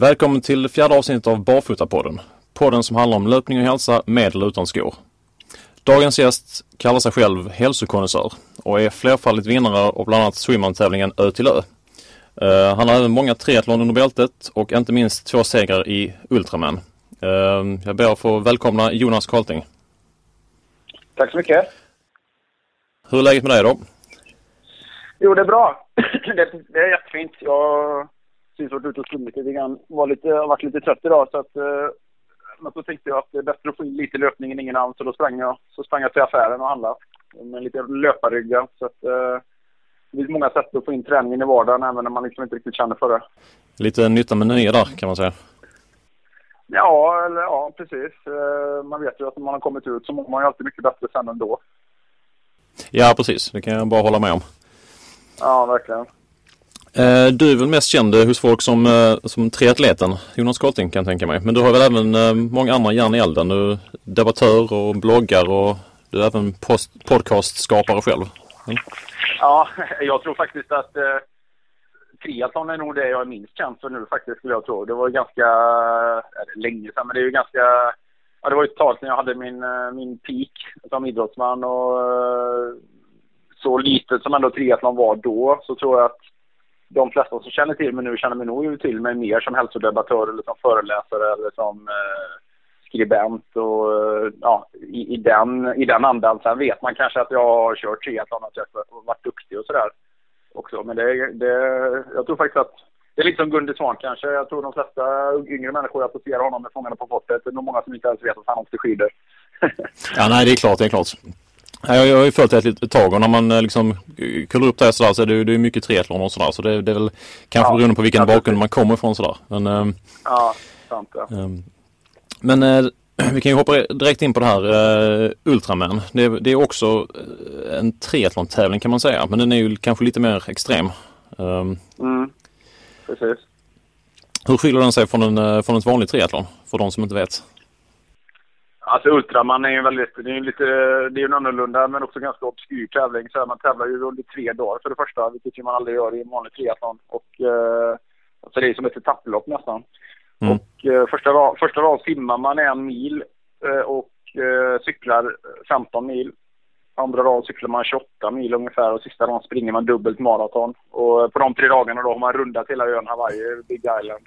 Välkommen till fjärde avsnittet av Barfotapodden. Podden som handlar om löpning och hälsa med eller utan skor. Dagens gäst kallar sig själv hälsokonnässör och är flerfaldigt vinnare av bland annat swimrun-tävlingen Ö till Ö. Uh, han har även många triathlon under bältet och inte minst två segrar i Ultraman. Uh, jag ber att få välkomna Jonas Karlting. Tack så mycket. Hur är läget med dig då? Jo, det är bra. det, det är jättefint. Jag precis varit ute och sprungit lite grann. Var lite, har varit lite trött idag så att uh, men så tänkte jag att det är bättre att få in lite löpning än ingen annan. Så då sprang jag, så sprang jag till affären och handlade. Med lite löparrygga. Så att, uh, det finns många sätt att få in träningen i vardagen även när man liksom inte riktigt känner för det. Lite nytta med nya där kan man säga. Ja, eller, ja precis. Uh, man vet ju att när man har kommit ut så mår man ju alltid mycket bättre sen ändå. Ja, precis. Det kan jag bara hålla med om. Ja, verkligen. Eh, du är väl mest känd eh, hos folk som, eh, som triatleten Jonas Karting kan jag tänka mig. Men du har väl även eh, många andra järn i elden. Du är debattör och bloggar och du är även post, podcastskapare själv. Mm. Ja, jag tror faktiskt att eh, triathlon är nog det jag är minst känd för nu faktiskt skulle jag tro. Det var ganska äh, länge sedan men det är ju ganska Ja, det var ju ett tag sedan jag hade min, eh, min peak som idrottsman och så litet som ändå triathlon var då så tror jag att de flesta som känner till mig nu känner mig nog till mig mer som hälsodebattör eller som föreläsare eller som eh, skribent och eh, ja, i, i, den, i den andan. Sen vet man kanske att jag har kört triathlon, att jag har varit duktig och sådär också. Men det, det, jag tror faktiskt att det är lite som Gunde Svan kanske. Jag tror de flesta yngre människor associerar honom med Fångarna på fortet. Det är nog många som inte ens vet att han åkte skidor. ja, nej, det är klart, det är klart. Jag har ju följt det ett tag och när man eh, liksom kollar upp det sådär så är det, det är mycket triathlon och sådär. Så det, det är väl kanske ja, beroende på vilken bakgrund man kommer ifrån sådär. Men, ähm, ja, sant ja. Ähm, men äh, vi kan ju hoppa direkt in på det här Ultraman. Det, det, är också en triathlon-tävling kan man säga. Men den är ju kanske lite mer extrem. Ähm, mm, precis. Hur skiljer den sig från en, från ett vanligt triathlon? För de som inte vet. Alltså Ultraman är ju väldigt, det är ju lite, det är en annorlunda men också ganska obskyr tävling. Så här, man tävlar ju under tre dagar för det första, vilket man aldrig gör i en vanlig triathlon. Och, eh, alltså det är som ett etapplopp nästan. Mm. Och eh, första, första dagen simmar man en mil eh, och eh, cyklar 15 mil. Andra dagen cyklar man 28 mil ungefär och sista dagen springer man dubbelt maraton. Och på de tre dagarna då har man rundat hela ön Hawaii, Big Island.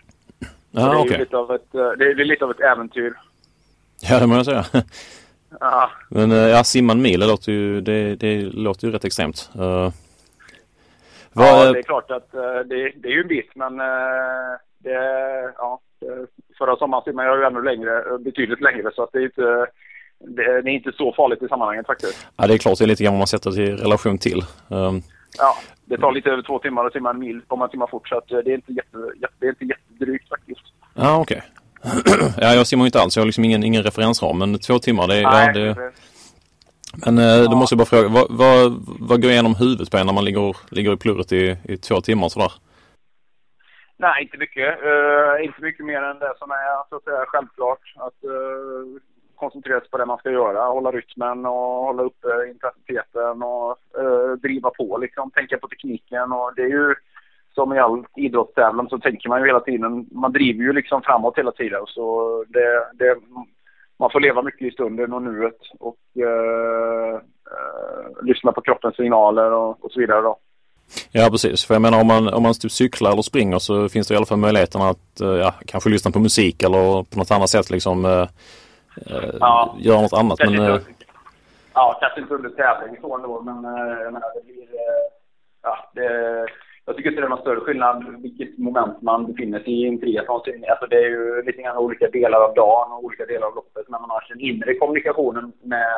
Ah, det, är okay. lite av ett, eh, det är lite av ett äventyr. Ja, det må jag säga. Ja. Men eh, ja, simma en mil, det låter ju, det, det låter ju rätt extremt. Uh, vad, ja, det är klart att uh, det, det, är ju en bit, men det, ja, förra sommaren simmade jag ju ännu längre, betydligt längre, så att det är inte det, det, är inte så farligt i sammanhanget faktiskt. Ja, det är klart. Det är lite grann vad man sätter det i relation till. Um, ja, det tar lite över två timmar att simma en mil om man simmar fort, så att det är inte, jätte, jätte, det är inte jättedrygt faktiskt. Ja, okej. Okay. ja, jag simmar ju inte alls. Jag har liksom ingen, ingen referensram. Men två timmar, det, Nej, ja, det... Men eh, ja. då måste jag bara fråga, vad, vad, vad går igenom huvudet på en när man ligger, ligger i plurret i, i två timmar sådär? Nej, inte mycket. Uh, inte mycket mer än det som är så att säga självklart. Att uh, koncentrera sig på det man ska göra. Hålla rytmen och hålla uppe intensiteten och uh, driva på liksom. Tänka på tekniken och det är ju som i all idrottstävlan så tänker man ju hela tiden, man driver ju liksom framåt hela tiden. Så det, det, man får leva mycket i stunden och nuet och eh, eh, lyssna på kroppens signaler och, och så vidare då. Ja precis, för jag menar om man, om man typ cyklar eller springer så finns det i alla fall möjligheten att eh, ja, kanske lyssna på musik eller på något annat sätt liksom eh, eh ja, göra något annat. Men, inte, eh, ja, kanske inte under tävling så ändå men menar det blir, ja det jag tycker inte det är någon större skillnad vilket moment man befinner sig i en triathlon. Alltså det är ju lite grann olika delar av dagen och olika delar av loppet. Men man har den inre kommunikationen med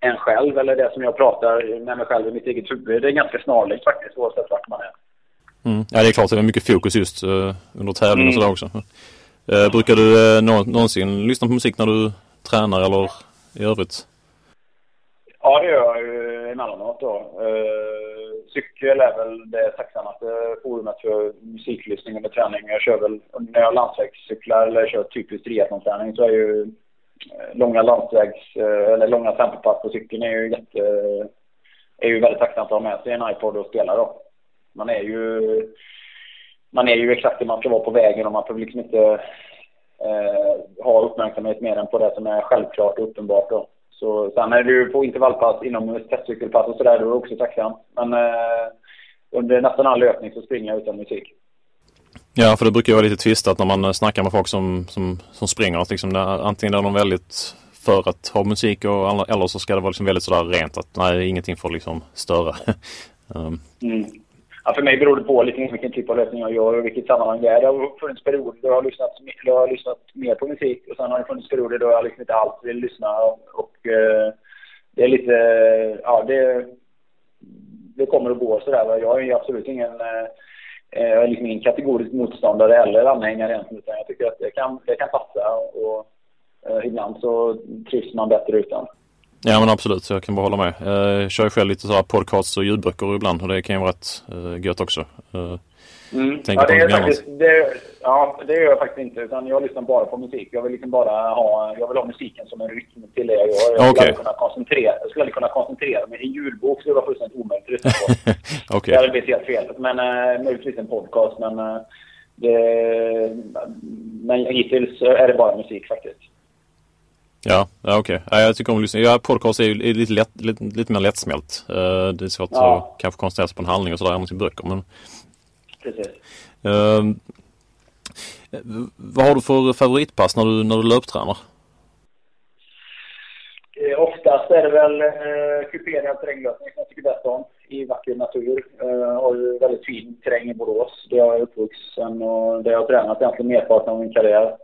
en själv eller det som jag pratar med mig själv i mitt eget huvud. Det är ganska snarlikt faktiskt oavsett vart man är. Mm. Ja det är klart det är mycket fokus just uh, under tävling och mm. sådär också. Uh, brukar du uh, nå någonsin lyssna på musik när du tränar eller i övrigt? Ja det gör jag Eh, emellanåt då. Eh, cykel är väl det tacksammaste forumet för musiklyssning under träning. Jag kör väl, när jag landsvägscyklar eller kör typiskt triathlonträning så är ju eh, långa landsvägs eh, eller långa tempopass på cykeln är ju jätte, är ju väldigt tacksamt att ha med sig en iPod och spela då. Man är ju man är ju exakt det man ska vara på vägen och man får liksom inte eh, ha uppmärksamhet mer än på det som är självklart och uppenbart. Då. Så, sen är du på intervallpass inom testcykelpass och sådär, då är du också tacksam. Men eh, under nästan all löpning så springer jag utan musik. Ja, för det brukar ju vara lite tvistat när man snackar med folk som, som, som springer. Att liksom det, antingen är de väldigt för att ha musik och, eller så ska det vara liksom väldigt sådär rent att nej, ingenting får liksom störa. um. mm ja, för mig beror det på lite vilken typ av lösning jag gör och vilket sammanhang det är. Det har funnits perioder då jag har lyssnat, då jag har lyssnat mer på musik och sen har det funnits perioder då jag liksom inte alls vill lyssna och, och uh, det är lite, ja det, det kommer och går sådär. Jag är ju absolut ingen uh, jag är liksom ingen kategorisk motståndare eller anhängare egentligen utan jag tycker att det kan, det kan passa och Eh, ibland så trivs man bättre utan. Ja men absolut, jag kan bara hålla med. Jag eh, kör ju själv lite sådär podcasts och ljudböcker ibland och det kan ju vara rätt uh, gött också. Uh, mm. ja, det är faktiskt, det, ja, det gör jag faktiskt inte. Utan jag lyssnar bara på musik. Jag vill liksom bara ha, jag vill ha musiken som en rytm till det jag gör. Jag skulle, kunna koncentrera, jag skulle kunna koncentrera mig. En ljudbok skulle vara fullständigt omöjligt att lyssna på. okay. Det hade blivit helt fel. Men uh, möjligtvis en podcast. Men, uh, det, men hittills är det bara musik faktiskt. Ja, ja okej. Okay. Ja, jag tycker om att lyssna. Ja, podcast är ju lite, lätt, lite, lite mer lättsmält. Uh, det är svårt ja. att kanske koncentrera sig på en handling och sådär än till böcker. Men... Precis. Uh, vad har du för favoritpass när du, när du löptränar? Eh, oftast är det väl eh, kuperad terränglöpning som jag tycker bäst om i vacker natur. Eh, har ju väldigt fin terräng i Borås där jag är uppvuxen och där jag har tränat egentligen merparten av min karriär.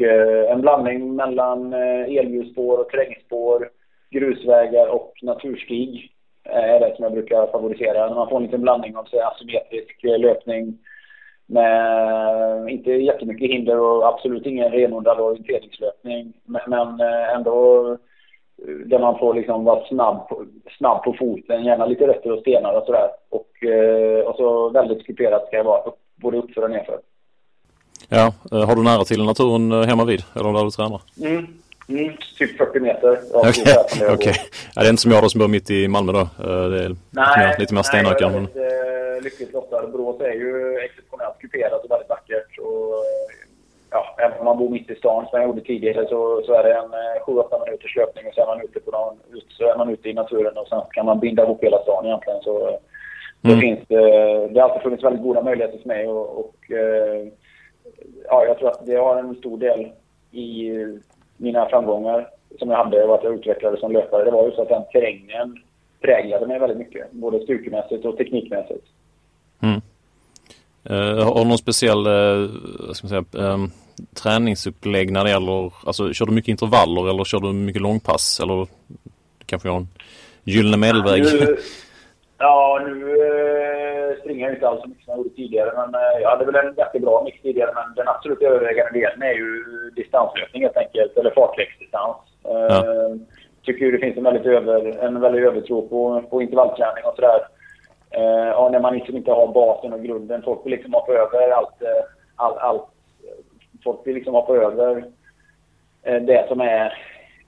Eh, en blandning mellan eh, elljusspår och terrängspår, grusvägar och naturstig är det som jag brukar favorisera. När man får en liten blandning av asymmetrisk eh, löpning med inte jättemycket hinder och absolut ingen renodlad orienteringslöpning. Men ändå där man får liksom vara snabb på, snabb på foten, gärna lite rötter och stenar och sådär. Och, och så väldigt kuperat ska det vara, både uppför och nerför. Ja, eh, har du nära till naturen eh, hemma vid eller där du tränar? Mm. Mm, typ 40 meter. Okej, okay. okay. ja, det är inte som jag då som bor mitt i Malmö då. Eh, det är nej, lite mer, stenökar. Nej, jag är lyckligt lottad. Borås är ju exceptionellt kuperat och väldigt vackert. Och, ja, även om man bor mitt i stan som jag gjorde tidigare så, så är det en 7-8 minuters löpning och sen är man ute på någon, så är man ute i naturen och sen kan man binda ihop hela stan egentligen. Så mm. det finns det har alltid funnits väldigt goda möjligheter för mig och, och ja, jag tror att det har en stor del i mina framgångar som jag hade och att jag utvecklade som löpare. Det var just att den terrängen präglade mig väldigt mycket. Både styrkemässigt och teknikmässigt. Mm. Uh, har du någon speciell uh, ska man säga, um, träningsupplägg när det gäller, alltså kör du mycket intervaller eller kör du mycket långpass eller kanske har en gyllene medelväg? Nu, ja, nu springer jag inte alls så mycket som jag gjorde tidigare. Men eh, jag hade väl en jättebra mix tidigare. Men den absolut övervägande delen är ju distanslöpning helt enkelt. Eller fartläggsdistans. Ja. Uh, tycker ju det finns en väldigt, över, en väldigt övertro på, på intervallträning och sådär. Uh, och när man liksom inte har basen och grunden. Folk vill liksom hoppa över allt. allt, allt folk vill liksom hoppa över det som är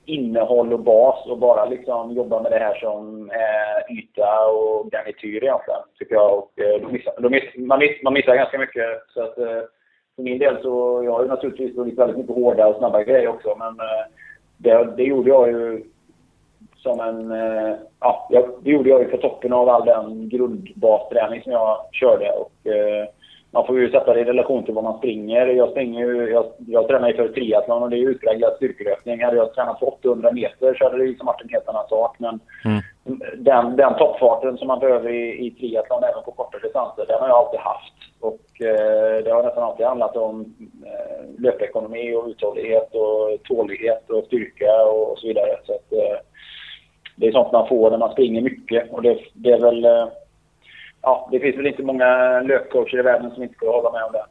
innehåll och bas och bara liksom jobba med det här som eh, yta och garnityr egentligen, tycker jag. Och, eh, då missar, då miss, man, miss, man missar ganska mycket. Så att, eh, för min del så, jag har ju naturligtvis blivit väldigt mycket hårda och snabba grejer också, men eh, det, det gjorde jag ju som en... Eh, ja, det gjorde jag ju på toppen av all den grundbasträning som jag körde. Och, eh, man får ju sätta det i relation till vad man springer. Jag springer ju, jag, jag tränar ju för triathlon och det är utpräglad styrkelöpning. Hade jag tränat för 800 meter så hade det liksom varit en helt annan sak. Men mm. den, den toppfarten som man behöver i, i triathlon även på korta distanser, den har jag alltid haft. Och eh, det har nästan alltid handlat om eh, löpekonomi och uthållighet och tålighet och styrka och, och så vidare. Så att, eh, det är sånt man får när man springer mycket och det, det är väl eh, ja, det finns väl inte många löpcoacher i världen som inte skulle hålla med om det.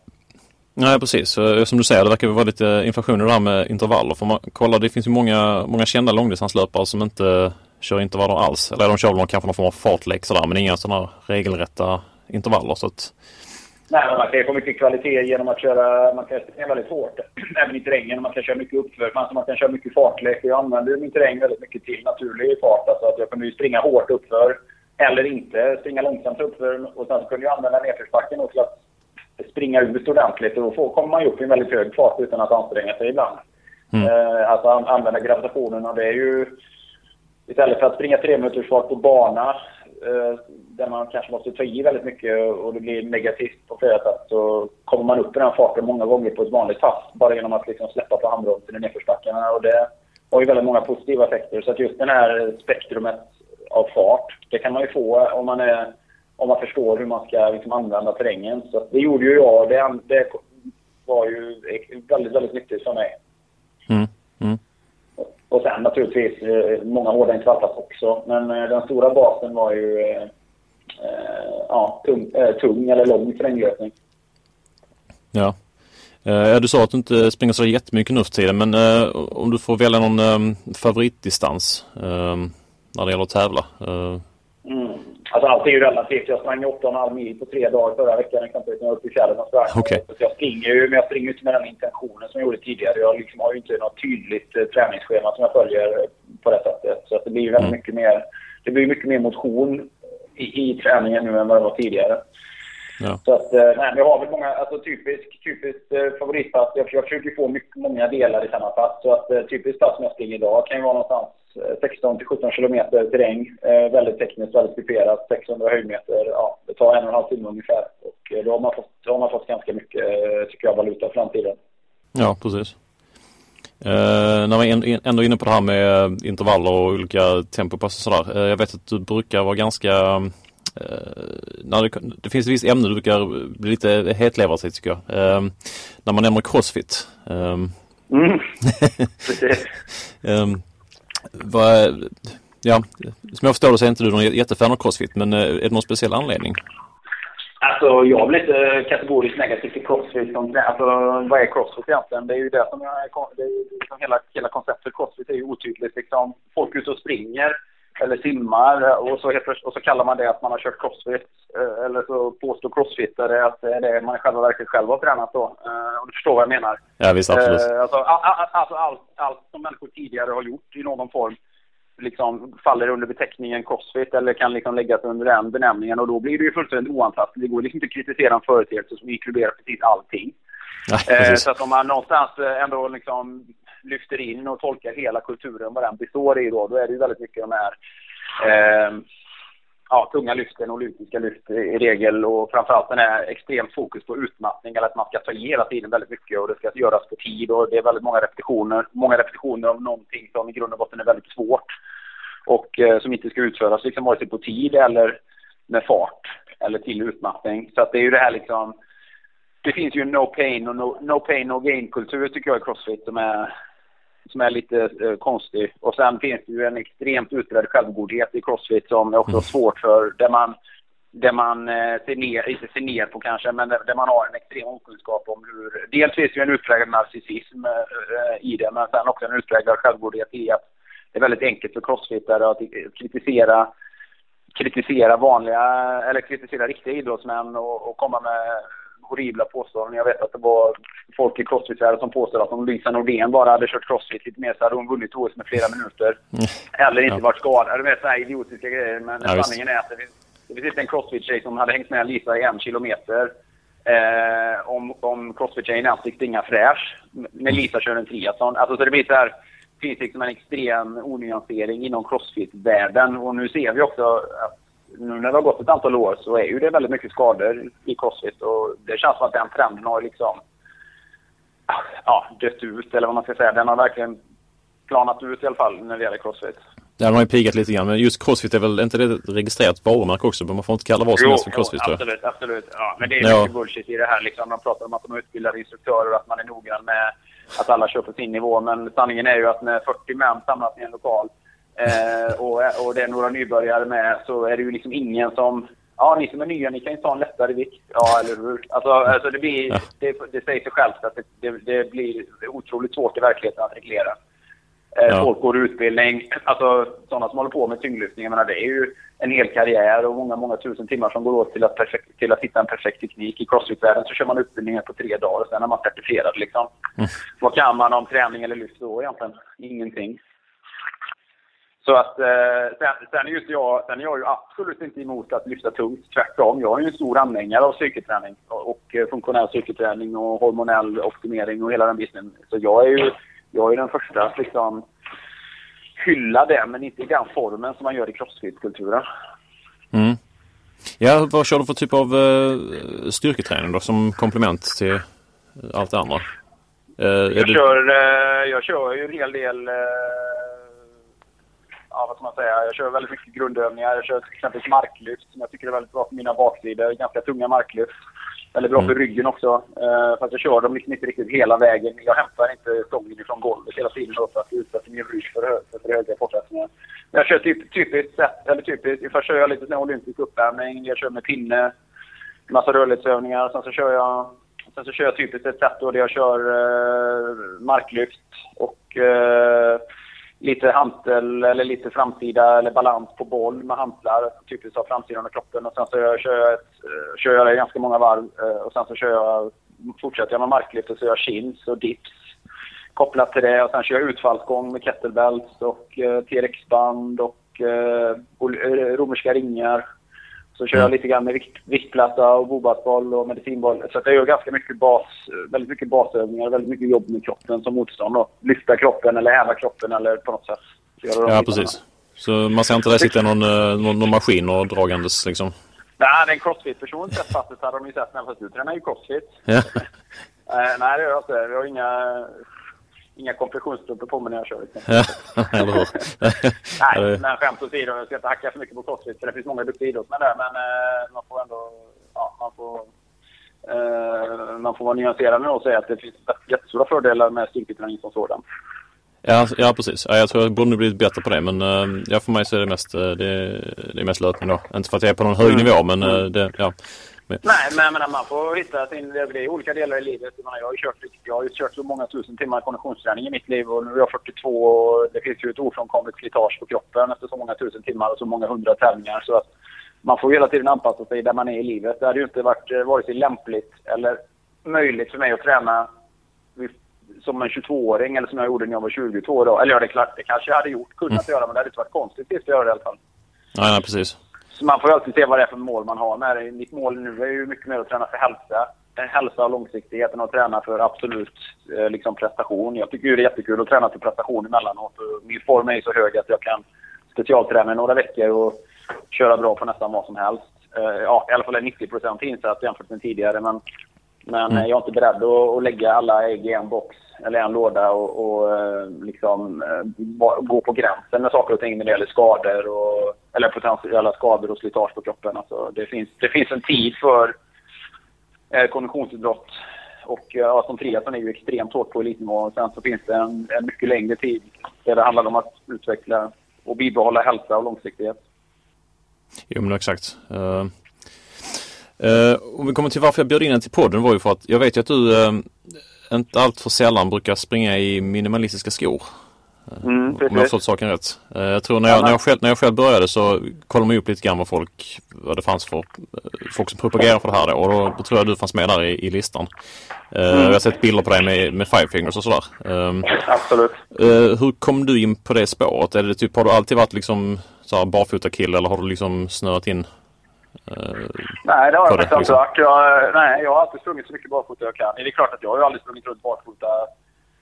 Nej, precis. Som du säger, det verkar vara lite inflation i det här med intervaller. För man kolla, det finns ju många, många kända långdistanslöpare som inte kör intervaller alls. Eller de kör väl kanske någon form av fartlek sådär, men inga sådana regelrätta intervaller. Så att... Nej, men man kan ju få mycket kvalitet genom att köra, man kan springa väldigt hårt, även i terrängen. Man kan köra mycket uppför, man, man kan köra mycket fartlek. Jag använder min terräng väldigt mycket till naturlig fart. Alltså att jag kan ju springa hårt uppför eller inte springa långsamt uppför och sen så kunde jag använda nedförsbacken till att springa ut ordentligt och då kommer man upp i en väldigt hög fart utan att anstränga sig ibland. Mm. Eh, alltså använda gravitationen och det är ju istället för att springa tre minuters fart på bana eh, där man kanske måste ta i väldigt mycket och det blir negativt på flera sätt så kommer man upp i den farten många gånger på ett vanligt pass bara genom att liksom släppa på handbromsen i nedförsbackarna och det har ju väldigt många positiva effekter. Så att just det här spektrumet av fart, det kan man ju få om man, är, om man förstår hur man ska liksom använda terrängen. Så det gjorde ju jag. Det, det var ju väldigt, väldigt nyttigt för mig. Mm. Mm. Och sen naturligtvis eh, många hårda intervallpass också. Men eh, den stora basen var ju eh, ja, tung, tung eller lång terränglöpning. Ja. Eh, du sa att du inte springer så jättemycket nu för tiden men eh, om du får välja någon eh, favoritdistans eh, när det gäller att tävla? Eh. Mm. Alltså allt är ju relativt. Jag sprang 8,5 mil på tre dagar förra veckan exempelvis när jag var uppe i fjällen och sprang. Okay. Så jag springer ju, men jag springer inte med den intentionen som jag gjorde tidigare. Jag liksom har ju inte något tydligt eh, träningsschema som jag följer på det sättet. Så att det blir ju väldigt mm. mycket mer, det blir mycket mer motion i, i träningen nu än vad det var tidigare. Ja. Så att, eh, nej, jag har väl många, alltså typiskt, typiskt eh, favoritpass. Jag, jag försöker få mycket, många delar i samma pass. Så att eh, typiskt pass som jag springer idag kan ju vara någonstans 16 till 17 kilometer terräng. Eh, väldigt tekniskt, väldigt kuperat. 600 höjdmeter. Ja, det tar en och en halv timme ungefär. Och då har man fått, har man fått ganska mycket, tycker jag, valuta för framtiden. Ja, precis. Uh, när vi är ändå inne på det här med intervaller och olika tempopass och sådär. Uh, jag vet att du brukar vara ganska Eh, när det, det finns ett visst ämne du brukar bli lite hetlevrad sig tycker jag. Eh, när man nämner crossfit. Eh, mm. eh, vad, ja, som jag förstår det så är inte du någon jättefan av crossfit men eh, är det någon speciell anledning? Alltså jag blir lite kategoriskt negativ till crossfit. Alltså vad är crossfit egentligen? Det är ju det som är, det är liksom hela, hela konceptet crossfit är ju otydligt. Liksom, folk ute och springer eller simmar och så, och så kallar man det att man har kört crossfit. Eh, eller så påstår crossfittare att det är det man i själva verket själv har tränat då. Eh, om du förstår vad jag menar. Ja visst, absolut. Eh, alltså, alltså allt, allt som människor tidigare har gjort i någon form liksom faller under beteckningen crossfit eller kan liksom läggas under den benämningen och då blir det ju fullständigt oantastligt. Det går liksom inte att kritisera en företeelse som inkluderar precis allting. Nej, så att om man någonstans ändå liksom lyfter in och tolkar hela kulturen, vad den består i då, då är det ju väldigt mycket de här eh, ja, tunga lyften, olympiska lyft i regel och framförallt den här extremt fokus på utmattning eller att man ska ta i hela tiden väldigt mycket och det ska göras på tid och det är väldigt många repetitioner, många repetitioner av någonting som i grund och botten är väldigt svårt och eh, som inte ska utföras liksom vare sig på tid eller med fart eller till utmattning. Så att det är ju det här liksom det finns ju en no pain och no, no pain no gain kultur tycker jag i Crossfit som är som är lite eh, konstig. Och sen finns det ju en extremt utbredd självgodhet i crossfit som är också mm. svårt för, där man, där man eh, ser ner, inte ser ner på kanske, men där, där man har en extrem okunskap om hur... Dels finns det ju en utpräglad narcissism eh, i det, men sen också en utpräglad självgodhet i att det är väldigt enkelt för crossfitare att kritisera kritisera vanliga, eller kritisera riktiga idrottsmän och, och komma med horribla påståenden. Jag vet att det var folk i crossfit som påstod att om Lisa Nordén bara hade kört crossfit lite mer så hade hon vunnit OS med flera minuter. Mm. Eller inte ja. varit skadad. Du vet sådana idiotiska grejer. Men ja, sanningen är att det finns, det finns en crossfit-tjej som hade hängt med Lisa i en kilometer. Eh, om, om crossfit-tjejen ens fick springa fräsch när Lisa kör en triathlon. Alltså så det blir så här det finns liksom en extrem onyansering inom crossfit-världen. Och nu ser vi också att nu när det har gått ett antal år så är ju det väldigt mycket skador i crossfit och det känns som att den trenden har liksom ja, dött ut eller vad man ska säga. Den har verkligen planat ut i alla fall när det gäller crossfit. Ja, den har ju pigat lite grann, men just crossfit är väl inte det registrerat varumärke också? Men man får inte kalla vad som helst för crossfit jo, absolut, absolut. Ja, men det är ja. mycket bullshit i det här liksom. De pratar om att de utbildar instruktörer och att man är noggrann med att alla kör på sin nivå. Men sanningen är ju att när 40 män samlas i en lokal eh, och, och det är några nybörjare med så är det ju liksom ingen som Ja, ni som är nya, ni kan ju ta en lättare vikt. Ja, eller hur? Alltså, alltså det, blir, det, det säger sig självt att det, det, det, blir otroligt svårt i verkligheten att reglera. Eh, ja. Folk går utbildning, alltså sådana som håller på med tyngdlyftning, jag menar, det är ju en hel karriär och många, många tusen timmar som går åt till att, perfekt, till att hitta en perfekt teknik. I crossfit-världen så kör man utbildningar på tre dagar och sen är man certifierad liksom. Mm. Vad kan man om träning eller lyft då egentligen? Ingenting. Så att, eh, sen, sen, är ju jag, sen är jag ju absolut inte emot att lyfta tungt. Tvärtom. Jag är ju en stor anhängare av styrketräning och, och eh, funktionell styrketräning och hormonell optimering och hela den biten. Så jag är ju, jag är den första att liksom hylla det, men inte i den formen som man gör i crossfit-kulturen. Mm. Ja, vad kör du för typ av uh, styrketräning då som komplement till allt det andra? Uh, jag, det... kör, uh, jag kör ju en hel del ja, vad ska man säga, jag kör väldigt mycket grundövningar. Jag kör till exempel marklyft som jag tycker är väldigt bra för mina baksidor. Ganska tunga marklyft. Väldigt bra mm. för ryggen också. Uh, fast jag kör dem liksom inte riktigt hela vägen. Jag hämtar inte stången ifrån golvet hela tiden för att utsätta min rygg för, för, för höga påfrestningar. Jag kör typ, typiskt sett, eller typiskt, först kör jag lite sån olympisk uppvärmning. Jag kör med pinne, massa rörlighetsövningar. Sen så kör jag Sen så kör jag typiskt ett sätt då där jag kör uh, marklyft och uh, lite hantel eller lite framsida eller balans på boll med hantlar. Typiskt av framsidan av kroppen. Och sen så kör jag, ett, kör jag det ganska många varv. Eh, och sen så kör jag, fortsätter jag med marklyft och så gör jag chins och dips kopplat till det. Och sen kör jag utfallsgång med kettlebells och eh, TRX-band och eh, eh, romerska ringar. Så kör jag mm. lite grann med vikt, viktplatta och bobassboll och medicinboll. Så jag gör ganska mycket bas, väldigt mycket basövningar, väldigt mycket jobb med kroppen som motstånd. Då. Lyfta kroppen eller häva kroppen eller på något sätt. Ja, precis. Så man ser inte dig sitta någon, eh, någon, någon maskin och dragandes liksom? Nej, det är en crossfit-person sett faktiskt hade de ju sett. Men fast du tränar ju crossfit. Ja. nej, det gör jag inte. Jag har inga inga kompressionsstrumpor på mig när jag kör. Liksom. eller hur? Nej, men skämt åsido. Jag ska inte hacka för mycket på crossfit för det finns många duktiga idrottsmän där. Men eh, man får ändå... Ja, man får, eh, man får vara nyanserad och säga att det finns jättestora fördelar med styrketräning som sådan. Ja, ja precis. Ja, jag tror jag borde blivit bättre på det. Men uh, ja, för mig så är det mest, det, det är mest löpning då. Inte för att jag är på någon hög mm. nivå men uh, det, ja. Men... Nej, men menar, man får hitta sin... Det är olika delar i livet. Jag, menar, jag, har ju kört, jag har ju kört så många tusen timmar konditionsträning i mitt liv och nu är jag 42 och det finns ju ett ofrånkomligt slitage på kroppen efter så många tusen timmar och så många hundra tävlingar. Så att man får hela tiden anpassa sig där man är i livet. Det hade ju inte varit eh, vare sig lämpligt eller möjligt för mig att träna som en 22-åring eller som jag gjorde när jag var 22 då. Eller ja, det är klart, det kanske jag hade gjort, kunnat mm. göra, men det hade inte varit konstigt att göra det i alla fall. Nej, nej, precis. Så man får ju alltid se vad det är för mål man har med det. Mitt mål nu är ju mycket mer att träna för hälsa. Hälsa och långsiktighet än att träna för absolut eh, liksom prestation. Jag tycker ju det är jättekul att träna för prestation emellanåt. Min form är så hög att jag kan specialträna några veckor och köra bra på nästan vad som helst. Eh, ja, i alla fall är 90 procent insatt jämfört med tidigare. Men, men mm. jag är inte beredd att, att lägga alla ägg i en box eller en låda och, och eh, liksom gå på gränsen med saker och ting när det gäller skador och eller potentiella skador och slitage på kroppen. Alltså, det, finns, det finns en tid för eh, konditionsidrott och eh, ja, som triathlon är ju extremt hårt på elitnivå. Sen så finns det en, en mycket längre tid där det handlar om att utveckla och bibehålla hälsa och långsiktighet. Jo men exakt. Uh, uh, om vi kommer till varför jag bjöd in dig till podden var ju för att jag vet ju att du uh, inte allt för sällan brukar springa i minimalistiska skor. Mm, om jag har förstått saken rätt. Eh, jag tror när jag, när jag, själv, när jag själv började så kollade man upp lite grann vad folk, vad det fanns för eh, folk som propagerar för det här då. Och då, då tror jag du fanns med där i, i listan. Eh, mm. Jag har sett bilder på dig med, med Five Fingers och sådär. Ehm, Absolut. Hur kom du in på det spåret? Är det typ, har du alltid varit liksom så här barfota kille eller har du liksom snöat in? nej, det har jag faktiskt inte liksom? varit. Jag, nej, jag har alltid sprungit så mycket barfota jag kan. Det är klart att jag har aldrig sprungit runt barfota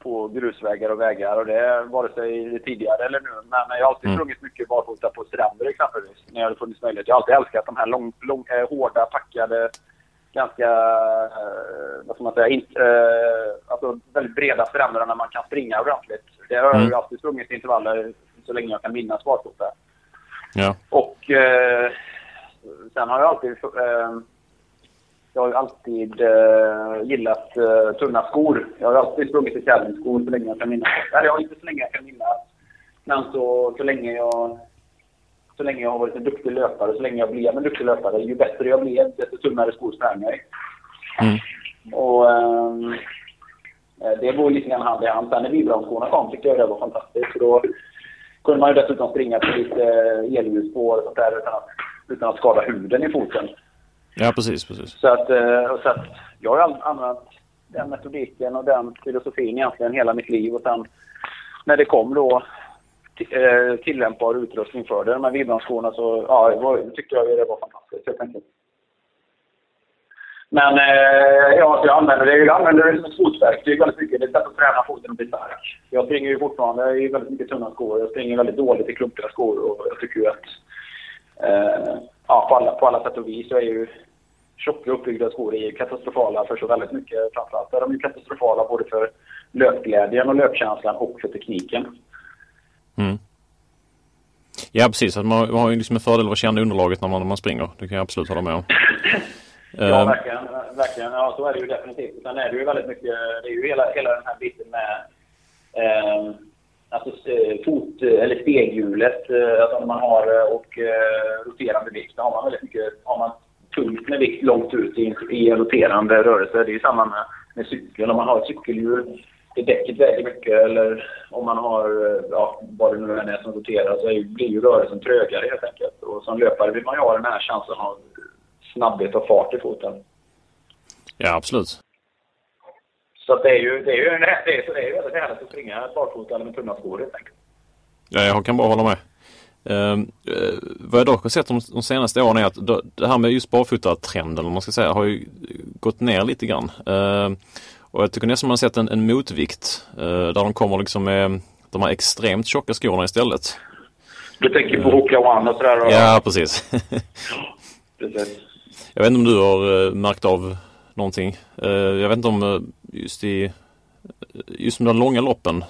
på grusvägar och vägar och det vare sig tidigare eller nu. Men jag har alltid mm. sprungit mycket barfota på stränder exempelvis när det har funnits möjlighet. Jag har alltid älskat de här lång, lång, äh, hårda, packade, ganska, äh, vad ska man säga, in, äh, alltså väldigt breda stränderna när man kan springa ordentligt. Det har mm. jag alltid sprungit intervaller så länge jag kan minnas barfota. Ja. Och sen har jag alltid jag har ju alltid uh, gillat uh, tunna skor. Jag har alltid sprungit i tävlingsskor så länge jag kan minnas. Eller jag inte så länge jag kan minnas. Men så, så länge jag så länge jag har varit en duktig löpare, så länge jag blev en duktig löpare, ju bättre jag blev, desto tunnare skor sprang jag i. Mm. Och um, det går lite grann hand i hand. Sen när vibronskorna kom tyckte jag det var fantastiskt. För då kunde man ju dessutom springa på lite elljusspår och sånt där utan att, utan att skada huden i foten. Ja, precis. precis. Så att, eh, så att jag har använt den metodiken och den filosofin egentligen hela mitt liv. Och sen när det kom då eh, tillämpbar utrustning för det. de här så, ja, var, tyckte jag det var fantastiskt helt enkelt. Men eh, ja, jag använder det, jag använder det som ett fotverktyg väldigt mycket. Det är ett sätt att träna foten och bli stark. Jag springer ju fortfarande i väldigt mycket tunna skor. Jag springer väldigt dåligt i klumpiga skor och jag tycker ju att eh, ja, på, alla, på alla sätt och vis så är ju tjocka uppbyggda skor är katastrofala för så väldigt mycket. Framförallt är de ju katastrofala både för löpglädjen och löpkänslan och för tekniken. Mm. Ja precis, att man, man har ju liksom en fördel av att känna underlaget när man, när man springer. Det kan jag absolut hålla med om. ja, ehm. verkligen. verkligen. Ja, så är det ju definitivt. Sen är det ju väldigt mycket, det är ju hela, hela den här biten med eh, alltså eh, fot eh, eller steghjulet, eh, alltså om man har och roterande vikt, då har man väldigt mycket, har man tungt med vikt långt ut i, i en roterande rörelse. Det är ju samma med, med cykeln. Om man har ett cykelhjul, i däcket väldigt mycket eller om man har, ja, vad det nu än är som roterar så blir ju rörelsen trögare helt enkelt. Och som löpare vill man ju ha den här chansen av snabbhet och fart i foten. Ja, absolut. Så det är ju, det är ju, det är, det är ju väldigt härligt att springa barfota eller med tunna skor helt enkelt. Ja, jag kan bara hålla med. Uh, uh, vad jag dock har sett de, de senaste åren är att det här med just barfotatrenden, om man ska säga, har ju gått ner lite grann. Uh, och jag tycker nästan man har sett en, en motvikt där de kommer liksom med de här extremt tjocka skorna istället. Du tänker på Hoka One och sådär? Ja, precis. precis. Jag vet inte om du har märkt av någonting. Jag vet inte om just i just med de långa loppen.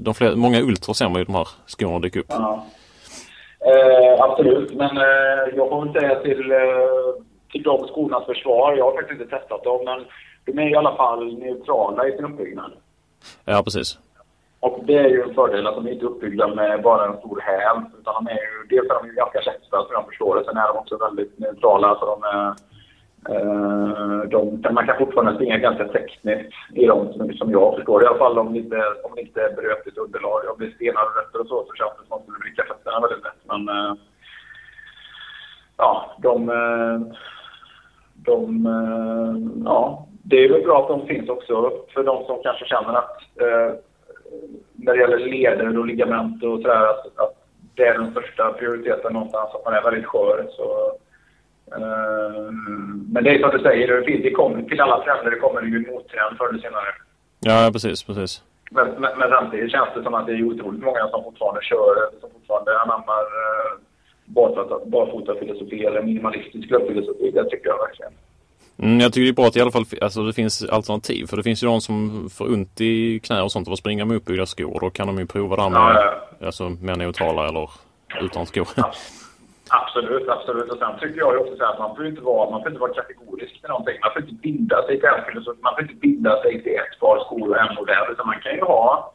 De fler, många ultra ser man ju de här skorna dyka upp. Ja. Eh, absolut, men eh, jag får väl säga till, eh, till de skornas försvar, jag har faktiskt inte testat dem, men de är i alla fall neutrala i sin uppbyggnad. Ja, precis. Och det är ju en fördel att de är inte uppbyggda med bara en stor häl, utan de är ju, dels är de ju ganska lätta så jag förstår det, sen är de också väldigt neutrala så de är Eh, Eh, de, man kan fortfarande springa ganska tekniskt i dem som, som jag förstår I alla fall om det inte, om det inte är brötigt underlag. Om det är stenar och rötter och så så känns det som att man skulle vricka fötterna väldigt lätt. Men eh, ja, de, eh, de ja, det är väl bra att de finns också för de som kanske känner att när det gäller leder och ligament och sådär att, att det är den största prioriteten någonstans, att man är väldigt skör. Så, men det är som du säger, det kommer, till alla trender det kommer ju en mottrend förr eller senare. Ja, precis, precis. Men, men, men samtidigt känns det som att det är otroligt många som fortfarande kör, som fortfarande anammar uh, barfotafilosofi eller minimalistisk löpfilosofi. Det tycker jag verkligen. Mm, jag tycker det är bra att i alla fall alltså, det finns alternativ. För det finns ju de som får ont i knä och sånt av att springa med uppbyggda skor. Då kan de ju prova det med ja, ja. Alltså, mer neutrala eller utan skor. Ja. Absolut, absolut. Och sen tycker jag ju också så att man får inte vara, man får inte vara kategorisk med någonting. Man får inte binda sig till en filosofi. Man får inte binda sig till ett par skor och en modell. Utan man kan ju ha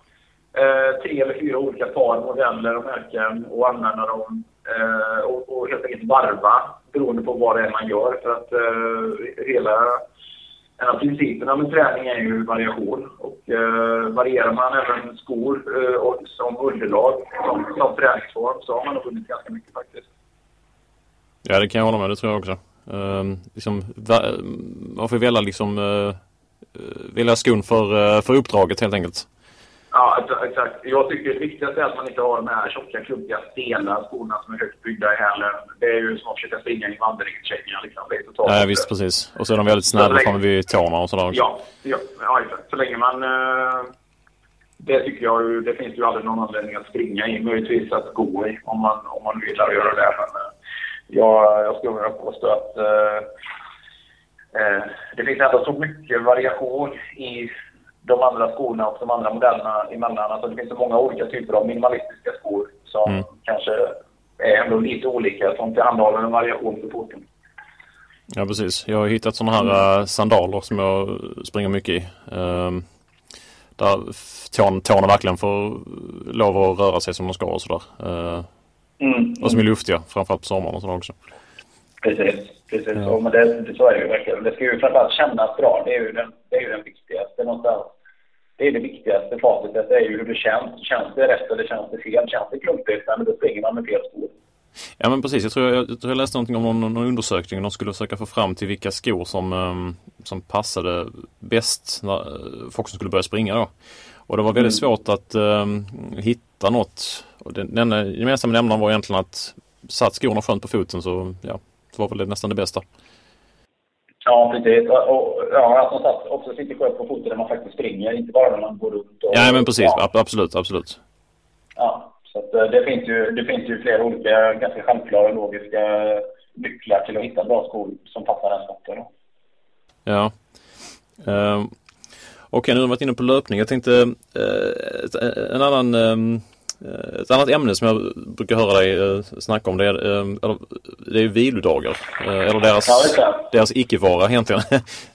eh, tre eller fyra olika par modeller och märken och använda dem eh, och, och helt enkelt varva beroende på vad det är man gör. För att eh, hela en av principerna med träning är ju variation. Och eh, varierar man även skor eh, och som underlag, som, som träningsform, så har man nog vunnit ganska mycket faktiskt. Ja, det kan jag hålla med. Det tror jag också. Uh, liksom, man får välja liksom uh, välja skon för, uh, för uppdraget helt enkelt. Ja, exakt. Jag tycker det viktigaste är att man inte har de här tjocka, klubbiga, stela skorna som är högt byggda i hälen. Det är ju som att försöka springa i vandringskängor. Liksom. Det är totalt ja, visst, precis. Och så är de väldigt snälla framme vid tårna och sådär också. Ja, ja, ja exakt. Så länge man... Det tycker jag ju, det finns ju aldrig någon anledning att springa i. Möjligtvis att gå i om man, om man vill göra det. Men, jag, jag skulle vilja påstå att eh, eh, det finns ändå så mycket variation i de andra skorna och de andra modellerna emellan. Alltså det finns så många olika typer av minimalistiska skor som mm. kanske är ändå lite olika, som tillhandahåller en variation för foten. Ja, precis. Jag har hittat sådana här mm. sandaler som jag springer mycket i. Um, där tårna verkligen får lov att röra sig som de ska och sådär. Uh, Mm. Och som är luftiga, framförallt på sommaren och sådär också. Precis, precis. Ja. Så, men det, det, så är det ju verkligen. Det ska ju framförallt kännas bra. Det är ju den, det är ju den viktigaste någonstans. Det är det viktigaste facitet. Det är ju hur det känns. Känns det rätt eller känns det fel? Känns det klumpigt? Men då springer man med fel skor. Ja men precis, jag tror jag, jag, tror jag läste någonting om någon, någon undersökning. De skulle försöka få fram till vilka skor som, um, som passade bäst när folk som skulle börja springa då. Och det var väldigt mm. svårt att um, hitta något. Och den, den gemensamma nämnaren var egentligen att satt skorna skönt på foten så ja, det var väl det nästan det bästa. Ja, precis. Och, ja, man satt, också sitter skönt på foten när man faktiskt springer, inte bara när man går runt. Och, ja, men precis. Ja. Absolut, absolut. Ja, så att, eh, det, finns ju, det finns ju flera olika ganska självklara logiska nycklar till att hitta bra skor som passar den sporten. Ja. Um, Okej, nu har vi varit inne på löpning. Jag tänkte uh, en annan um, ett annat ämne som jag brukar höra dig uh, snacka om det är, uh, det är vilodagar. Uh, eller deras, ja, deras icke-vara egentligen.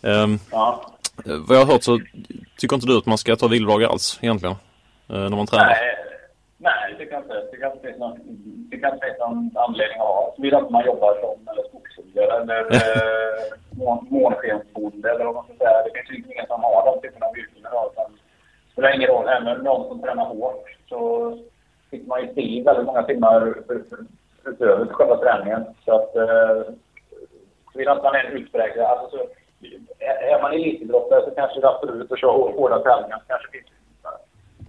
um, ja. Vad jag har hört så tycker inte du att man ska ta vilodagar alls egentligen? när man tränar? Nej, nej det kan inte. Det kan inte finnas någon, det kan inte finnas någon anledning att ha. Såvida man jobbar som eller eh, månskensbonde eller vad man ska säga. Det finns ju ingen som har de typerna av yrken idag. Det spelar ingen roll. Även någon som tränar hårt så fick man ju se väldigt många timmar utöver själva träningen. Så att eh, såvida man är en utpräglad... Alltså, så, är man elitidrottare så kanske det är absolut att köra hårda träningar. Kanske finns,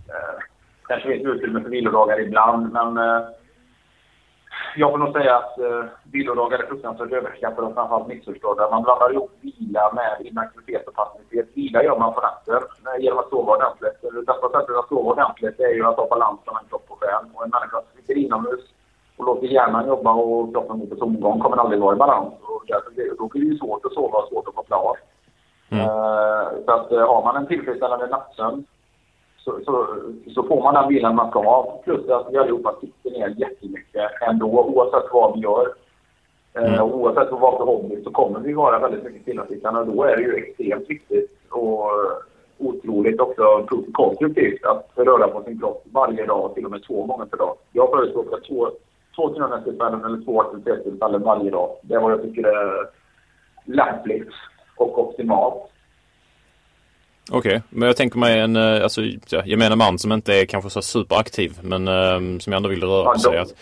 eh, kanske finns utrymme för vilodagar ibland, men eh, jag får nog säga att eh, vilodagar är fruktansvärt överskattade och framförallt missförstådda. Man blandar ihop vila med inaktivitet och passivitet. Vila gör man på natten eh, genom att sova ordentligt. Det bästa sättet att sova ordentligt är ju att ha balans mellan kropp och själ. Och en människa som sitter inomhus och låter hjärnan jobba och kroppen gå på tomgång kommer aldrig vara i balans. Och därför blir, då blir det svårt att sova och svårt att koppla av. Mm. Uh, så att uh, har man en tillfredsställande nattsömn så, så, så, får man den vilan man ska ha. Plus att vi allihopa sitter ner jättemycket ändå, oavsett vad vi gör. Eh, mm. Uh, oavsett vad för hobby så kommer vi vara väldigt mycket stillasittande då är det ju extremt viktigt och otroligt också konstruktivt att röra på sin kropp varje dag, till och med två gånger per dag. Jag förespråkar två, två träningstillfällen eller två aktivitetstillfällen varje dag. Det är vad jag tycker är lämpligt och optimalt. Okej, okay. men jag tänker mig en eh, alltså, gemene man som inte är kanske så superaktiv men um, som ändå vill röra ja, sig. Att,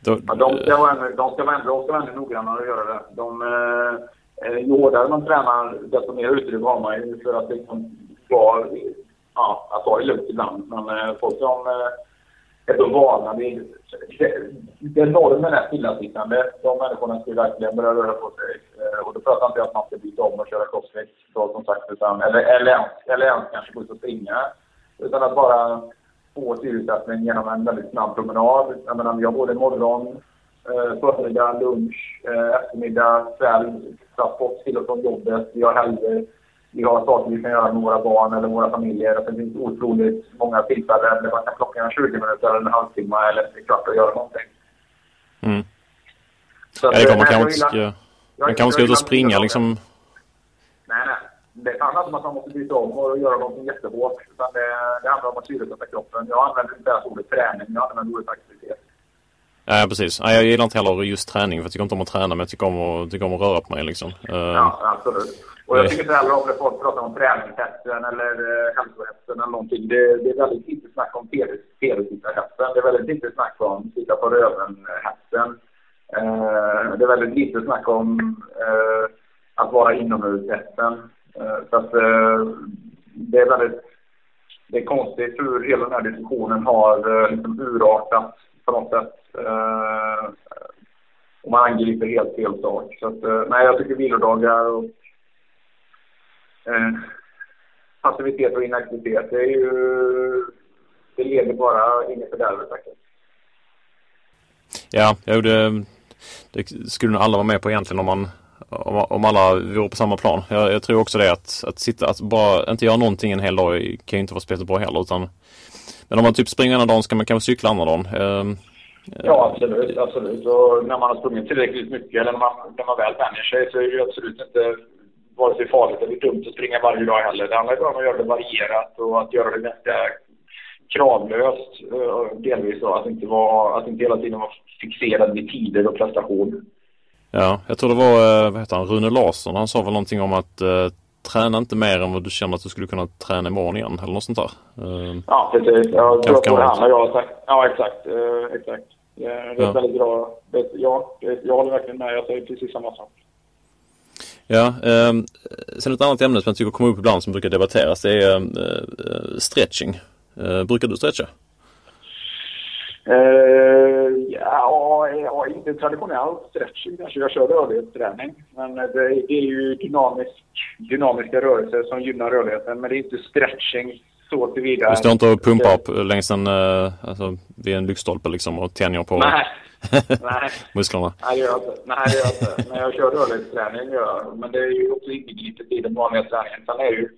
då, ja, de ska vara ännu, de ska vara ännu, de ska vara ännu noggrannare att göra det. De, eh, ju hårdare man tränar desto mer utrymme har man ju för att liksom vara, ja, att ha det lugnt ibland. Men eh, folk som eh, är så vana vid... Det, normen är stillasittande. De människorna ska verkligen börja röra på sig. Eh, och då pratar jag inte om att man ska byta om och köra crossfit, som sagt, utan, eller, eller, ens, eller ens kanske gå ut och springa. Utan att bara få syresättning genom en väldigt snabb promenad. Jag menar, vi har både morgon, eh, förmiddag, lunch, eh, eftermiddag, kväll, transport till och från jobbet. Vi har helger vi har saker vi kan göra med våra barn eller våra familjer. Det finns otroligt många tillfällen där man kan plocka en 20 minuter eller en halvtimme eller en kvart och göra någonting. Mm. Så ja, det kommer man kanske inte ska, man kanske ska ut och springa liksom. Nej, nej. Det handlar inte om att man måste byta om och göra någonting jättehårt. Utan det, det handlar om att syresätta kroppen. Jag använder inte ens ordet träning, jag använder ordet aktivitet. Ja, precis. Ja, jag gillar inte heller just träning för jag tycker inte om att träna men jag tycker om att, tycker om att röra på mig liksom. Ja, absolut. Och jag tycker inte heller om när folk pratar om träningshetsen eller uh, hälsohetsen eller någonting. Det, det är väldigt lite snack om tv-tittarhetsen. Det är väldigt lite snack om titta på röven-hetsen. Uh, det är väldigt lite snack om uh, att vara inomhus-hetsen. Uh, så att uh, det är väldigt det är konstigt hur hela den här diskussionen har uh, liksom urartat på något sätt. Och man angriper helt fel sak. Så att, nej, jag tycker vilodagar och eh, passivitet och inaktivitet, det är ju... Det leder bara in i fördärvet faktiskt. Ja, det, det skulle nog alla vara med på egentligen om man om, om alla vore på samma plan. Jag, jag, tror också det att, att sitta, att bara inte göra någonting en hel dag kan ju inte vara speciellt bra heller utan Men om man typ springer ena dagen ska man kanske cykla andra dagen. Eh, ja absolut, absolut. Och när man har sprungit tillräckligt mycket eller när man, när man väl vänjer sig så är det ju absolut inte vare sig farligt eller dumt att springa varje dag heller. Det handlar bara om att göra det varierat och att göra det ganska kravlöst. Eh, delvis då, att inte, vara, att inte hela tiden vara fixerad vid tider och prestation. Ja, jag tror det var, eh, vad heter han, Rune Larsson. Han sa väl någonting om att eh, träna inte mer än vad du känner att du skulle kunna träna imorgon igen eller något sånt där. Eh, ja, precis. Jag tror att han och jag har sagt, ja exakt, eh, exakt. Det är ja. väldigt bra. Ja, jag håller verkligen med. Jag säger precis samma sak. Ja, eh, sen ett annat ämne som jag tycker kommer upp ibland som brukar debatteras det är ehm, eh, stretching. Eh, brukar du stretcha? Uh, ja, ja, inte traditionell stretching kanske. Jag kör rörlighetsträning. Men det, det är ju dynamisk, dynamiska rörelser som gynnar rörligheten. Men det är inte stretching så tillvida. Du står inte och pumpar upp längs en, uh, alltså, vid en lyktstolpe liksom och tänjer på Nej. Nej. musklerna? Nej, det gör jag inte. Nej, det gör jag inte. Men jag kör rörlighetsträning. Ja. Men det är ju också inbegripet i den vanliga träningen. Sen är ju,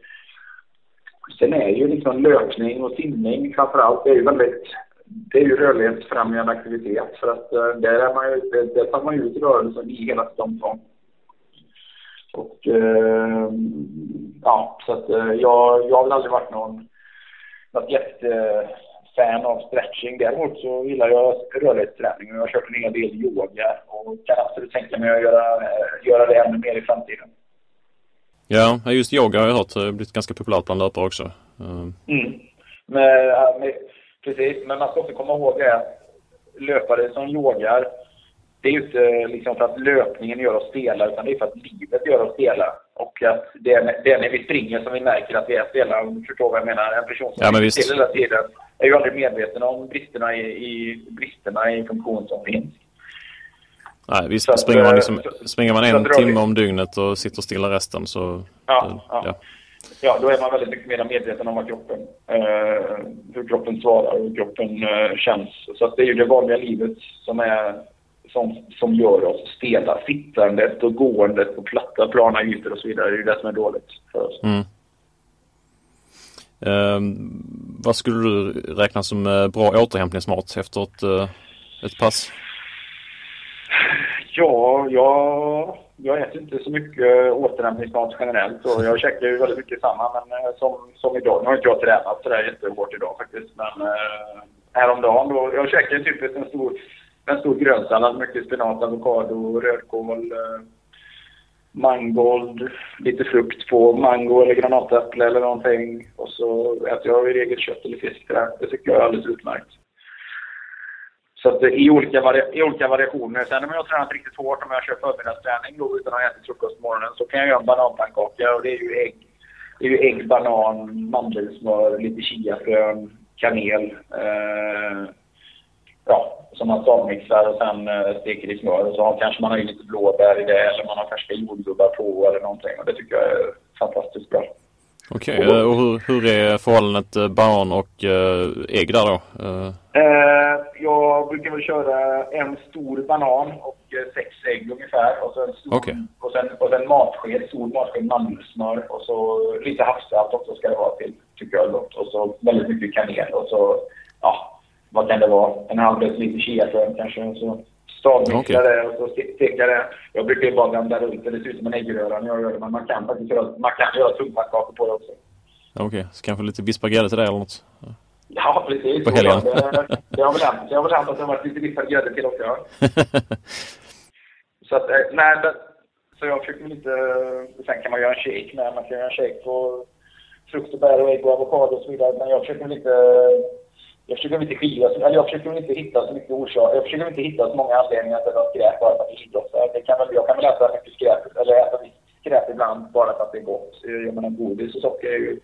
sen är ju liksom löpning och simning framför allt. Det är ju väldigt det är ju rörlighetsfrämjande aktivitet för att uh, där, är man ju, där, tar man ut rörelsen i hela sitt omfång. Och uh, ja, så att uh, jag, jag har väl aldrig varit någon, något jättefan av stretching. Däremot så gillar jag rörlighetsträning och jag har kört en hel del yoga och kan absolut tänka mig att göra, göra det ännu mer i framtiden. Ja, just yoga har jag hört blivit ganska populärt bland löpare också. Mm. Med, med, Precis, men man ska också komma ihåg det löpare som yogar, det är ju inte liksom för att löpningen gör oss stela, utan det är för att livet gör oss stela. Och att det är, det är när vi springer som vi märker att vi är stela, om du förstår vad jag menar. En person som ja, är hela tiden är ju aldrig medveten om bristerna i, i, bristerna i funktion som finns. Nej, visst, så springer, man liksom, så, springer man en timme om dygnet och sitter stilla resten så... Ja, ja. ja ja, då är man väldigt mycket mer medveten om vad kroppen, eh, hur kroppen svarar och hur kroppen eh, känns. Så det är ju det vanliga livet som, är, som, som gör oss stela. Sittandet och gåendet på platta, plana ytor och så vidare, det är det som är dåligt för oss. Mm. Eh, vad skulle du räkna som eh, bra återhämtningsmat efter ett, eh, ett pass? Ja, jag jag äter inte så mycket återhämtningsmat generellt och jag käkar ju väldigt mycket samma men eh, som, som idag. Nu har inte jag tränat sådär jättehårt idag faktiskt men eh, häromdagen då, jag käkar typ en stor, en stor grönsallad, mycket spenat, avokado, rödkål, eh, mangold, lite frukt på, mango eller granatäpple eller någonting och så äter jag i regel kött eller fisk där. Det tycker jag är alldeles utmärkt. Så att eh, i olika, i olika variationer. Sen om jag har tränat riktigt hårt, om jag kör förmiddagsträning då utan att ha ätit frukost på morgonen, så kan jag göra en bananpannkaka och det är ju ägg. Det är ju ägg, banan, mandelsmör, lite chiafrön, kanel. Eh, ja, som man stavmixar och sen eh, steker i smör. Och så kanske man har lite blåbär i det eller man har färska jordgubbar på eller någonting. Och det tycker jag är fantastiskt bra. Okej, okay. och hur, hur är förhållandet eh, banan och ägg där då? Eh, jag brukar väl köra en stor banan och sex ägg ungefär. Och sen, stor, okay. och sen, och sen matsked, stor matsked mandelsmör och så lite havssalt också ska det vara till, tycker jag är gott. Och så väldigt mycket kanel och så, ja, vad kan det vara? En halv deciliter chiafrön kanske. Så stavmixar okay. det och så steker det. Jag brukar ju bara vända runt det. Det ser ut som en äggröra när jag gör det. Men man kan faktiskt göra, man kan göra tuggpannkakor på det också. Okej, okay. så kanske lite vispad grädde till det eller något? Ja, precis. På helgen. Det, det har väl hänt. Det har väl hänt att det har varit lite vispad grädde till också. så att, eh, nej, så jag försöker lite... Sen kan man göra en shake med. Man kan göra en shake på frukt och bär och ägg och avokado och så vidare. Men jag försöker lite jag försöker inte skilja, eller jag försöker inte hitta så mycket orsaker. Jag försöker inte hitta så många anledningar till att skräp bara för att det idrottar. Det kan väl, jag kan väl äta mycket skräp, eller äta skräp ibland bara för att det är gott. Jag menar godis och socker är ju,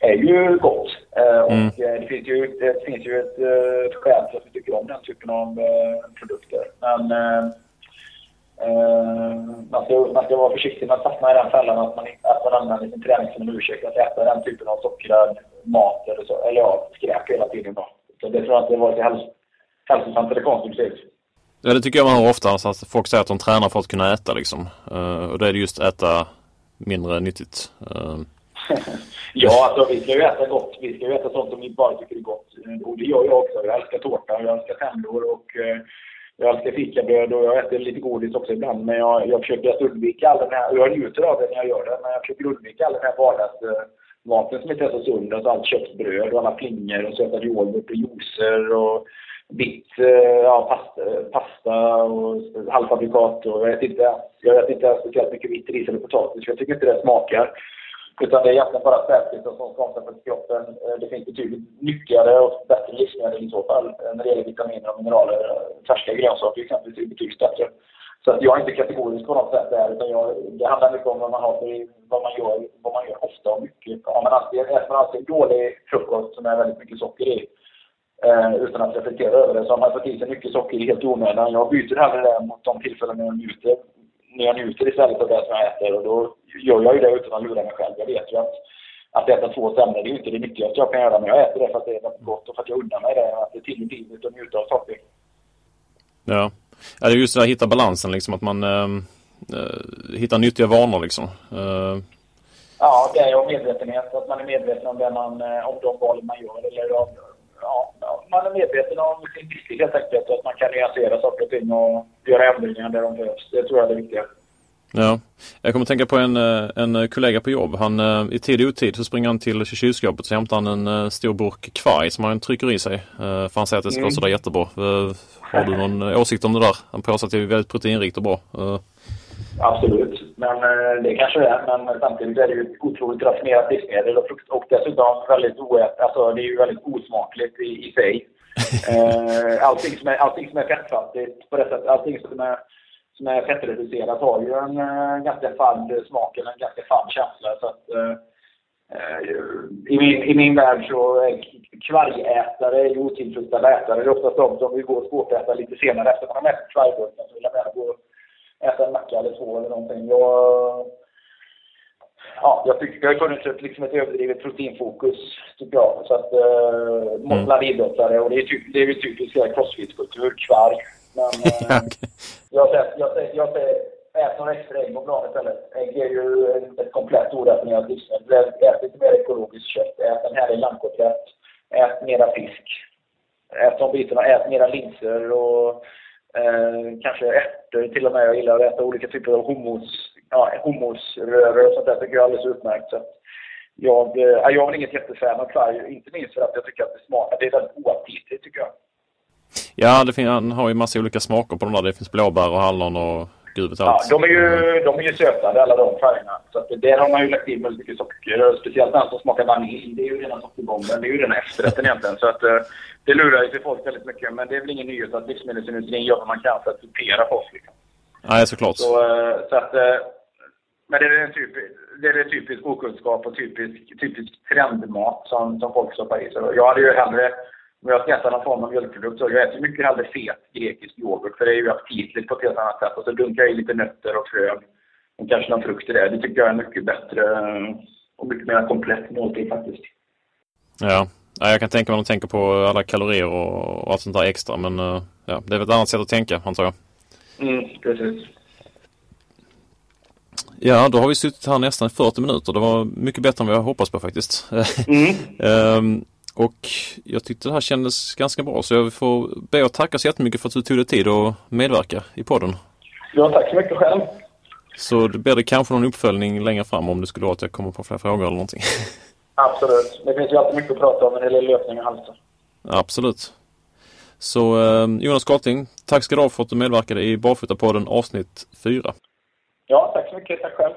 är ju gott. Eh, mm. Och eh, det finns ju, det finns ju ett, ett eh, skäl till att vi tycker om den typen av produkter. Men man, ska, man ska vara försiktig med att fastna i den fällan att man, att man använder sin träning som en ursäkt att äta den typen av sockrad mat eller så. Eller ja, skräp hela tiden då. Så det tror jag inte vare sig häls hälsosamt eller konstruktivt. Ja, det tycker jag man hör ofta. Alltså att folk säger att de tränar för att kunna äta liksom. Uh, och då är det just äta mindre nyttigt. Uh. ja, alltså vi ska ju äta gott. Vi ska ju äta sånt som vi bara tycker är gott. Och det gör jag också. Jag älskar tårta, jag älskar semlor och jag älskar fikabröd och jag äter lite godis också ibland. Men jag, jag försöker att undvika all den här, jag njuter av det när jag gör det, men jag försöker undvika all den här vardagsmaten som inte är så sund. Alltså allt köttbröd och alla flingor och sötad yoghurt och juicer och vitt, eh, ja, pasta, pasta och halvfabrikat och jag äter inte, jag äter inte speciellt mycket vitt ris eller potatis för jag tycker inte det smakar. Utan det är egentligen bara fettkvitton som ska omsättas i kroppen. Eh, det finns betydligt nyttigare och bättre livsmedel i så fall eh, när det gäller vitaminer och mineraler. Eh, färska grönsaker exempelvis är betydligt bättre. Så att jag är inte kategorisk på något sätt där, utan jag, det handlar mycket om vad man har för, vad man gör, vad man gör ofta och mycket. Om man alltid, äter man alltid dålig frukost som är väldigt mycket socker i, eh, utan att reflektera över det, så har man fått i sig mycket socker helt i onödan. Jag byter hellre det mot de tillfällen när jag njuter, när jag njuter istället av det som jag äter. Och då gör jag ju det utan att lura mig själv. Jag vet ju att, att äta två semlor, det är ju inte det nyttigaste jag kan göra, men jag äter det för att det är gott och för att jag unnar mig det, att det är till i livet och njuta av saker. Ja. Ja, det är just det att hitta balansen liksom, att man äh, hittar nyttiga vanor liksom. Äh. Ja, det är och medvetenhet. Att man är medveten om, det man, eh, om de val man gör. Eller om, ja, man är medveten om sin livsstil helt enkelt. Och att man kan nyansera saker och ting och göra ändringar där de behövs. Det tror jag är det viktiga. Ja, jag kommer att tänka på en, en kollega på jobb. Han, I tid och otid så springer han till kylskåpet så hämtar han en stor burk kvarg som han trycker i sig. För han säger att det ska vara mm. sådär jättebra. Har du någon åsikt om det där? Han påstår att det är väldigt proteinrikt och bra. Absolut, men uh, det kanske det är. Men samtidigt är det ju ett otroligt raffinerat livsmedel och, och dessutom väldigt oät, alltså det är ju väldigt osmakligt i, i sig. uh, allting, som är, allting som är fettfattigt på det sättet, allting som är, som är fettreducerat har ju en uh, ganska fadd smak eller en ganska fadd känsla. Så att, i min, I min värld så är kvargätare är otillfredsställda ätare. Det är oftast de som vill gå och skåpäta lite senare efter man har ätit kvargburken. Så vill jag gå och äta en macka eller två eller någonting. Jag, ja, jag tycker det har funnits ett, liksom ett överdrivet proteinfokus, tycker jag. Så att, eh, mm. bland idrottare. Och det är, typ, det är ju typiskt crossfit-kultur, kvarg. Men eh, jag, säger, jag, säger, jag säger ät några extra ägg på bladet istället. Ägg är ju ett komplett oraffinerat livsmedel. Ät lite mer ekologiskt kött. Ät en härlig lammkotlett. Ät mera fisk. Ät de bitarna. Ät mera linser och eh, kanske ärtor till och med. Jag gillar att äta olika typer av hummus, ja, hummusröror och sånt där. tycker jag är alldeles utmärkt. Så jag, eh, jag är väl inget jättefan av färg, inte minst för att jag tycker att det smakar, det är väldigt oaptitligt tycker jag. Ja, det finns, han har ju massa olika smaker på de där. Det finns blåbär och hallon och gud vet allt. Ja, de är ju, de är ju sötade alla de färgerna. Så att där har man ju lagt in väldigt mycket socker. Speciellt den som smakar vanilj. Det är ju rena sockerbomben. Det är ju rena efterrätten egentligen. Så att uh, det lurar ju till folk väldigt mycket. Men det är väl ingen nyhet att livsmedelsindustrin gör vad man kan för att dupera folk. Liksom. Nej, såklart. Så, uh, så att, uh, men det är en typisk, det är typisk okunskap och typisk, typisk trendmat som, som folk stoppar i sig. Jag hade ju hellre om jag ska äta någon form av mjölkprodukt så jag äter mycket hellre fet grekisk yoghurt för det är ju aptitligt på ett helt annat sätt. Och så dunkar jag i lite nötter och frön och kanske någon frukt i det. Det tycker jag är mycket bättre och mycket mer komplett måltid faktiskt. Ja. ja, jag kan tänka mig att de tänker på alla kalorier och allt sånt där extra. Men eh, ja, det är väl ett annat sätt att tänka antar jag. Mm, precis. Ja, då har vi suttit här nästan 40 minuter. Det var mycket bättre än vad jag hoppats på faktiskt. Mm. um, Och jag tyckte det här kändes ganska bra så jag får be att tacka så jättemycket för att du tog dig tid att medverka i podden. Ja, tack så mycket själv. Så det blir det kanske någon uppföljning längre fram om det skulle vara att jag kommer på fler frågor eller någonting. Absolut. Det finns ju alltid mycket att prata om när det gäller löpning och halsa. Absolut. Så eh, Jonas Garting, tack ska du ha för att du medverkade i Barfotapodden avsnitt 4. Ja, tack så mycket. Tack själv.